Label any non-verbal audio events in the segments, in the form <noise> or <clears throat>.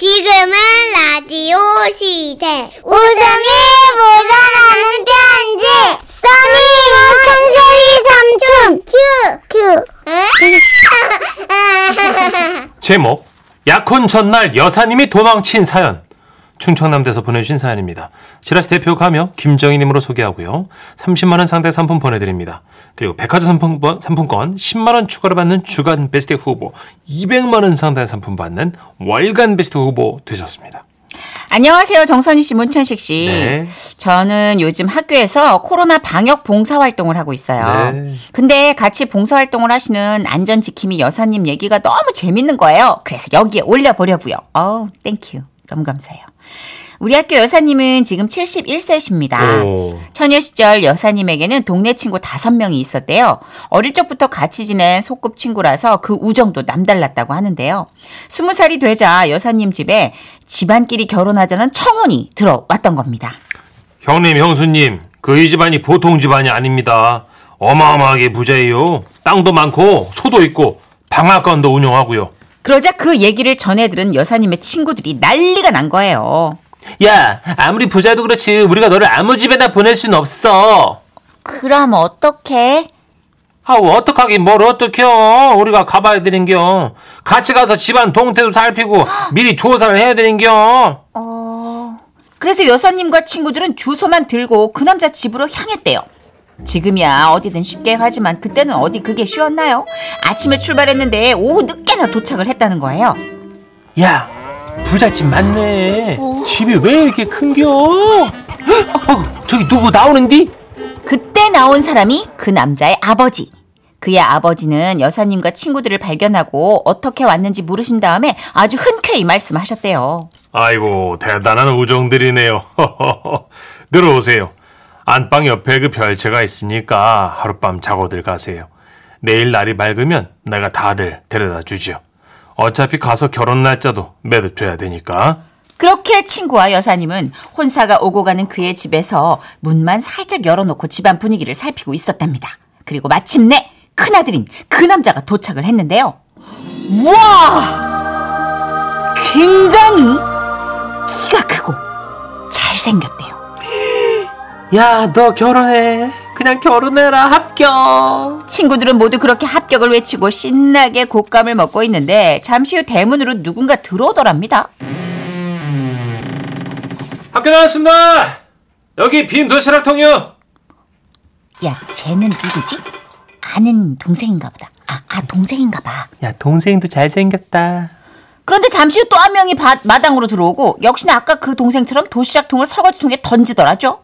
지금은 라디오 시대. 웃음이 묻어나는 편지. 써니 우천세기 삼촌. 큐. 큐. 제목 약혼 전날 여사님이 도망친 사연 충청남도에서 보내주신 사연입니다. 지라시 대표 가명 김정희님으로 소개하고요. 30만 원 상당 상품 보내드립니다. 그리고 백화점 상품권, 상품권 10만 원 추가로 받는 주간 베스트 후보 200만 원 상당 상품 받는 월간 베스트 후보 되셨습니다. 안녕하세요. 정선희 씨, 문천식 씨. 네. 저는 요즘 학교에서 코로나 방역 봉사 활동을 하고 있어요. 네. 근데 같이 봉사 활동을 하시는 안전 지킴이 여사님 얘기가 너무 재밌는 거예요. 그래서 여기에 올려보려고요. 어우, thank you. 너무 감사해요. 우리 학교 여사님은 지금 71세십니다. 오. 처녀 시절 여사님에게는 동네 친구 다섯 명이 있었대요. 어릴 적부터 같이 지낸 소꿉 친구라서 그 우정도 남달랐다고 하는데요. 스무 살이 되자 여사님 집에 집안끼리 결혼하자는 청혼이 들어왔던 겁니다. 형님, 형수님, 그 이 집안이 보통 집안이 아닙니다. 어마어마하게 부자예요. 땅도 많고, 소도 있고, 방앗간도 운영하고요. 그러자 그 얘기를 전해 들은 여사님의 친구들이 난리가 난 거예요. 야, 아무리 부자도 그렇지, 우리가 너를 아무 집에나 보낼 순 없어. 그럼 어떡해? 아, 어떡하긴 뭘 어떡해요. 우리가 가봐야 되는겨. 같이 가서 집안 동태도 살피고, <gasps> 미리 조사를 해야 되는겨. 그래서 여사님과 친구들은 주소만 들고 그 남자 집으로 향했대요. 지금이야 어디든 쉽게 가지만 그때는 어디 그게 쉬웠나요? 아침에 출발했는데 오후 늦게나 도착을 했다는 거예요. 야, 부잣집 맞네. 집이 왜 이렇게 큰겨? 어, 저기 누구 나오는디? 그때 나온 사람이 그 남자의 아버지. 그의 아버지는 여사님과 친구들을 발견하고 어떻게 왔는지 물으신 다음에 아주 흔쾌히 말씀하셨대요. 아이고, 대단한 우정들이네요. <laughs> 들어오세요. 안방 옆에 그 별채가 있으니까 하룻밤 자고들 가세요. 내일 날이 밝으면 내가 다들 데려다 주죠. 어차피 가서 결혼 날짜도 매듭줘야 되니까. 그렇게 친구와 여사님은 혼사가 오고 가는 그의 집에서 문만 살짝 열어놓고 집안 분위기를 살피고 있었답니다. 그리고 마침내 큰아들인 그 남자가 도착을 했는데요. 와! 굉장히 키가 크고 잘생겼대요. 야, 너 결혼해. 그냥 결혼해라, 합격. 친구들은 모두 그렇게 합격을 외치고 신나게 곶감을 먹고 있는데 잠시 후 대문으로 누군가 들어오더랍니다. 학교 나왔습니다. 여기 빈 도시락통이요. 야, 쟤는 누구지? 아는 동생인가 보다. 아, 아 동생인가 봐. 야, 동생도 잘생겼다. 그런데 잠시 후 또 한 명이 바- 마당으로 들어오고 역시나 아까 그 동생처럼 도시락통을 설거지통에 던지더라죠.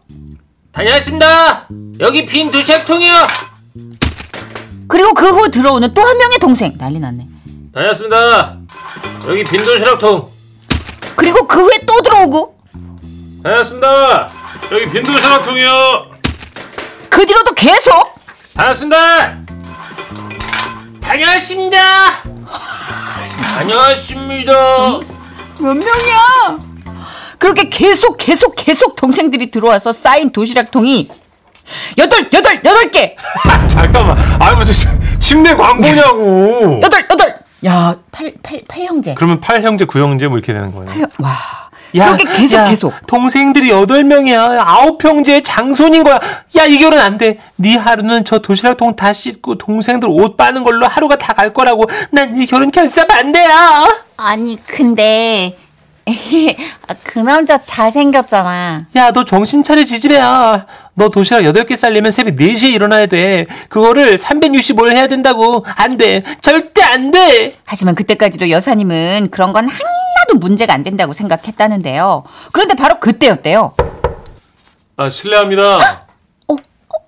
다녀왔습니다. 여기 빈 도시락통이요. 그리고 그후 들어오는 또 한 명의 동생 난리 났네. 다녀왔습니다. 여기 빈 도시락통. 그리고 그 후에 또 들어오고 다녀왔습니다. 여기 빈 도시락통이요. 그 뒤로도 계속 다녀왔습니다. 다녀왔습니다. 다녀왔습니다. 몇 명이야? 그렇게 계속 계속 계속 동생들이 들어와서 쌓인 도시락통이 여덟 여덟 여덟 개 <laughs> 잠깐만. 아 무슨 침대 광고냐고. <laughs> 여덟 여덟 야 팔 팔 팔 형제 그러면 8형제, 9형제 뭐 이렇게 되는 거예요. 팔 형- 와 그렇게 계속 계속 동생들이 8명이야. 9형제의 장손인 거야. 야, 이 결혼 안 돼. 네 하루는 저 도시락통 다 씻고 동생들 옷 빠는 걸로 하루가 다 갈 거라고. 난 이 결혼 결사 반대야. 아니 근데 그 남자 잘생겼잖아. 야, 너 정신 차려 지지배야. 너 도시락 8개 쌀려면 새벽 4시에 일어나야 돼. 그거를 365일 해야 된다고. 안 돼. 절대 안 돼. 하지만 그때까지도 여사님은 그런 건 하나도 문제가 안 된다고 생각했다는데요. 그런데 바로 그때였대요. 아, 실례합니다. 어, 어,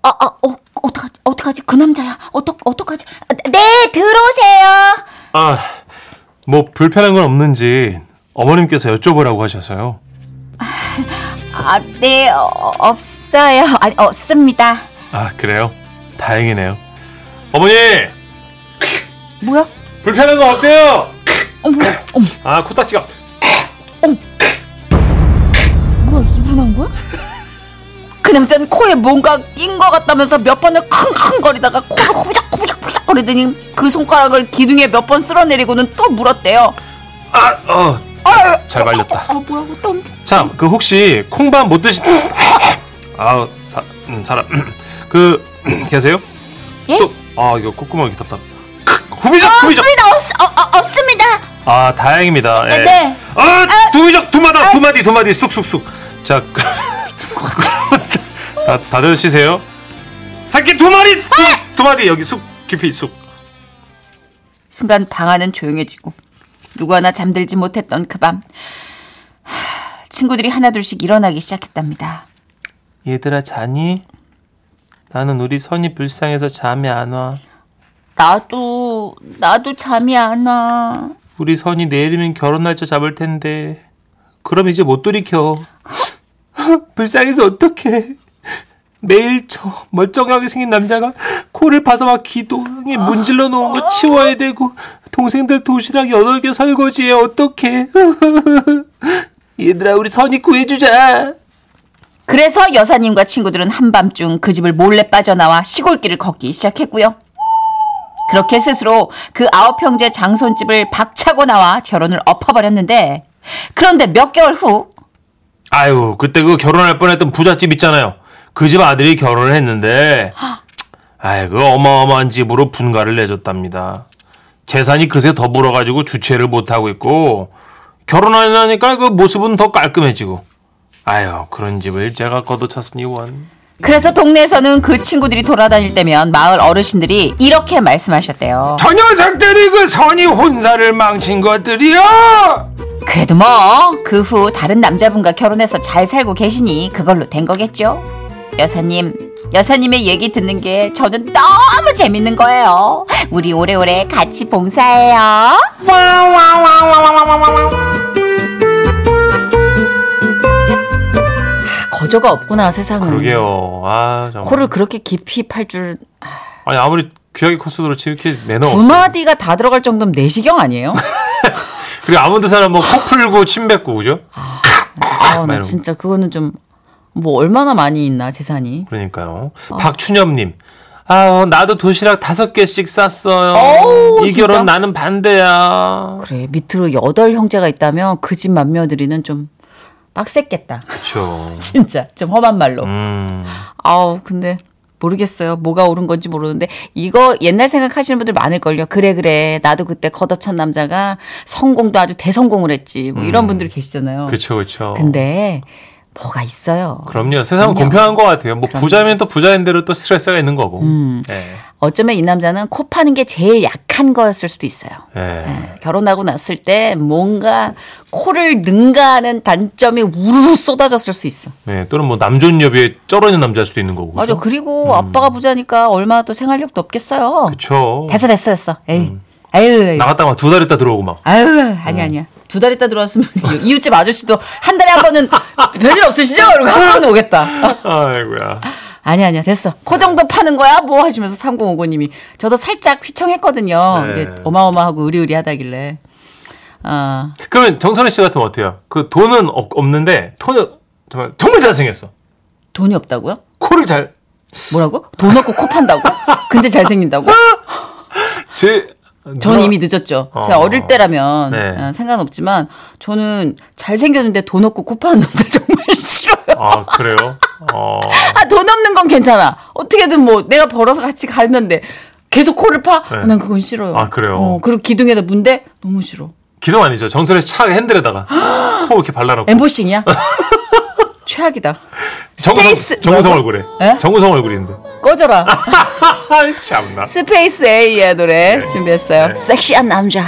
아, 아, 어, 어떡하지? 어떡하지? 그 남자야. 어떡, 어떡하지? 아, 네, 들어오세요. 아, 뭐 불편한 건 없는지 어머님께서 여쭤보라고 하셔서요. 아, 네, 어, 없어요. 아니, 없습니다. 아, 그래요? 다행이네요. 어머니! 뭐야? 불편한 거 없대요? 어머, 어머, 아, 코딱지가. 뭐야, 입으로 나온 거야? 그 남자는 코에 뭔가 낀 것 같다면서 몇 번을 킁킁거리다가 코를 후작후작후작 거리더니 그 손가락을 기둥에 몇 번 쓸어내리고는 또 물었대요. 아, 어, 잘 말렸다. 아 뭐라고 또 참, 그 혹시 콩밥 못 드신 아, 사, 음, 사람 <clears throat> 그 <clears throat> 계세요? 예? 또, 아 이거 콧구멍이 답답. 후비적, 후비적. 없습니다 없, 어, 어, 없습니다 아 다행입니다. 예. 네. 아, 두비적 두 마디 두 마디 두 마디 쑥쑥쑥. 자, <laughs> 그- 다 다들 쉬세요. 새끼 두 마리 두, 두 마디 여기 쑥 깊이 쑥. 순간 방 안은 조용해지고 누구 하나 잠들지 못했던 그밤 친구들이 하나둘씩 일어나기 시작했답니다. 얘들아 자니? 나는 우리 선이 불쌍해서 잠이 안 와. 나도 나도 잠이 안 와. 우리 선이 내일이면 결혼 날짜 잡을 텐데. 그럼 이제 못 돌이켜. <laughs> 불쌍해서 어떡해. 매일 저 멀쩡하게 생긴 남자가 코를 파서 막 기둥에 문질러 놓은 거 치워야 되고 동생들 도시락 여덟 개 설거지해 어떡해. <laughs> 얘들아 우리 선이 구해주자. 그래서 여사님과 친구들은 한밤중 그 집을 몰래 빠져나와 시골길을 걷기 시작했고요. 그렇게 스스로 그 아홉 형제 장손집을 박차고 나와 결혼을 엎어버렸는데 그런데 몇 개월 후 아유 그때 그 결혼할 뻔했던 부잣집 있잖아요. 그 집 아들이 결혼을 했는데 아이 그 어마어마한 집으로 분가를 내줬답니다. 재산이 그새 더 불어가지고 주체를 못하고 있고 결혼하니까 그 모습은 더 깔끔해지고 아유 그런 집을 제가 걷어찼으니 원. 그래서 동네에서는 그 친구들이 돌아다닐 때면 마을 어르신들이 이렇게 말씀하셨대요. 저 녀석들이 그 선이 혼사를 망친 것들이야. 그래도 뭐 그 후 다른 남자분과 결혼해서 잘 살고 계시니 그걸로 된 거겠죠. 여사님, 여사님의 얘기 듣는 게 저는 너무 재밌는 거예요. 우리 오래오래 같이 봉사해요. 거저가 없구나 세상은. 그러게요. 아 정말. 코를 그렇게 깊이 팔줄두 아니 아무리 귀하게 컸어도 이렇게 매너 없어. 마디가 다 들어갈 정도면 내시경 아니에요? <laughs> 그리고 아무도 사람 뭐 코 풀고 침 뱉고 그죠? 아, 막 나. 진짜 그거는 좀 뭐 얼마나 많이 있나 재산이. 그러니까요. 박춘엽님. 아, 나도 도시락 다섯 개씩 쌌어요. 어우, 이 진짜? 결혼 나는 반대야. 그래 밑으로 여덟 형제가 있다면 그 집 맏며느리는 좀 빡셌겠다. 그렇죠. <laughs> 진짜 좀 험한 말로. 음, 아우 근데 모르겠어요. 뭐가 옳은 건지 모르는데 이거 옛날 생각하시는 분들 많을걸요. 그래 그래 나도 그때 걷어찬 남자가 성공도 아주 대성공을 했지. 뭐 이런 분들이 계시잖아요. 그렇죠, 그렇죠. 근데 뭐가 있어요. 그럼요. 세상은 그럼요. 공평한 것 같아요. 뭐 부자면 또 부자인 대로 또 스트레스가 있는 거고. 음. 예. 어쩌면 이 남자는 코 파는 게 제일 약한 거였을 수도 있어요. 예. 예, 결혼하고 났을 때 뭔가 코를 능가하는 단점이 우르르 쏟아졌을 수 있어. 네, 또는 뭐 남존 여비에 쩔어 있는 남자일 수도 있는 거고. 맞아. 그죠? 그리고 아빠가 부자니까 얼마나 또 생활력도 없겠어요. 그렇죠. 됐어, 됐어, 됐어. 에이. 아유, 나갔다가 두달 있다 들어오고 막. 아유, 아니, 아니야. 두 달 있다 들어왔으면 <laughs> 이웃집 아저씨도 한 달에 한 번은 별일 없으시죠? 그리고 한 번은 오겠다. <laughs> 아이고야. 아니, 아니야. 됐어. 그 정도 파는 거야? 뭐 하시면서 3059님이. 저도 살짝 휘청했거든요. 네. 어마어마하고 의리의리하다길래. 아, 그러면 정선혜 씨 같으면 어때요? 그 돈은 없, 없는데 돈은 정말 정말 잘생겼어. 돈이 없다고요? 코를 잘 뭐라고? 돈 없고 코 판다고? 근데 잘생긴다고? <laughs> 제. 전 누나- 이미 늦었죠. 제가 어. 어릴 때라면 네. 어, 상관없지만 저는 잘생겼는데 돈 없고 코 파는 남자 <laughs> 정말 싫어요. 아 그래요? 어. 아, 돈 없는 건 괜찮아. 어떻게든 뭐 내가 벌어서 같이 갔는데 계속 코를 파? 네. 어, 난 그건 싫어요. 아, 그래요? 어, 그리고 기둥에다 문대? 너무 싫어. 기둥 아니죠? 지 차 핸들에다가 <gasps> 코 이렇게 발라놓고. 엠보싱이야? <laughs> 최악이다. 정우성, 스페이스- 정우성? 얼굴에. 에? 정우성 얼굴인데. 꺼져라. <laughs> 아 참나. 스페이스 A의 노래 네. 준비했어요. 섹시한 남자.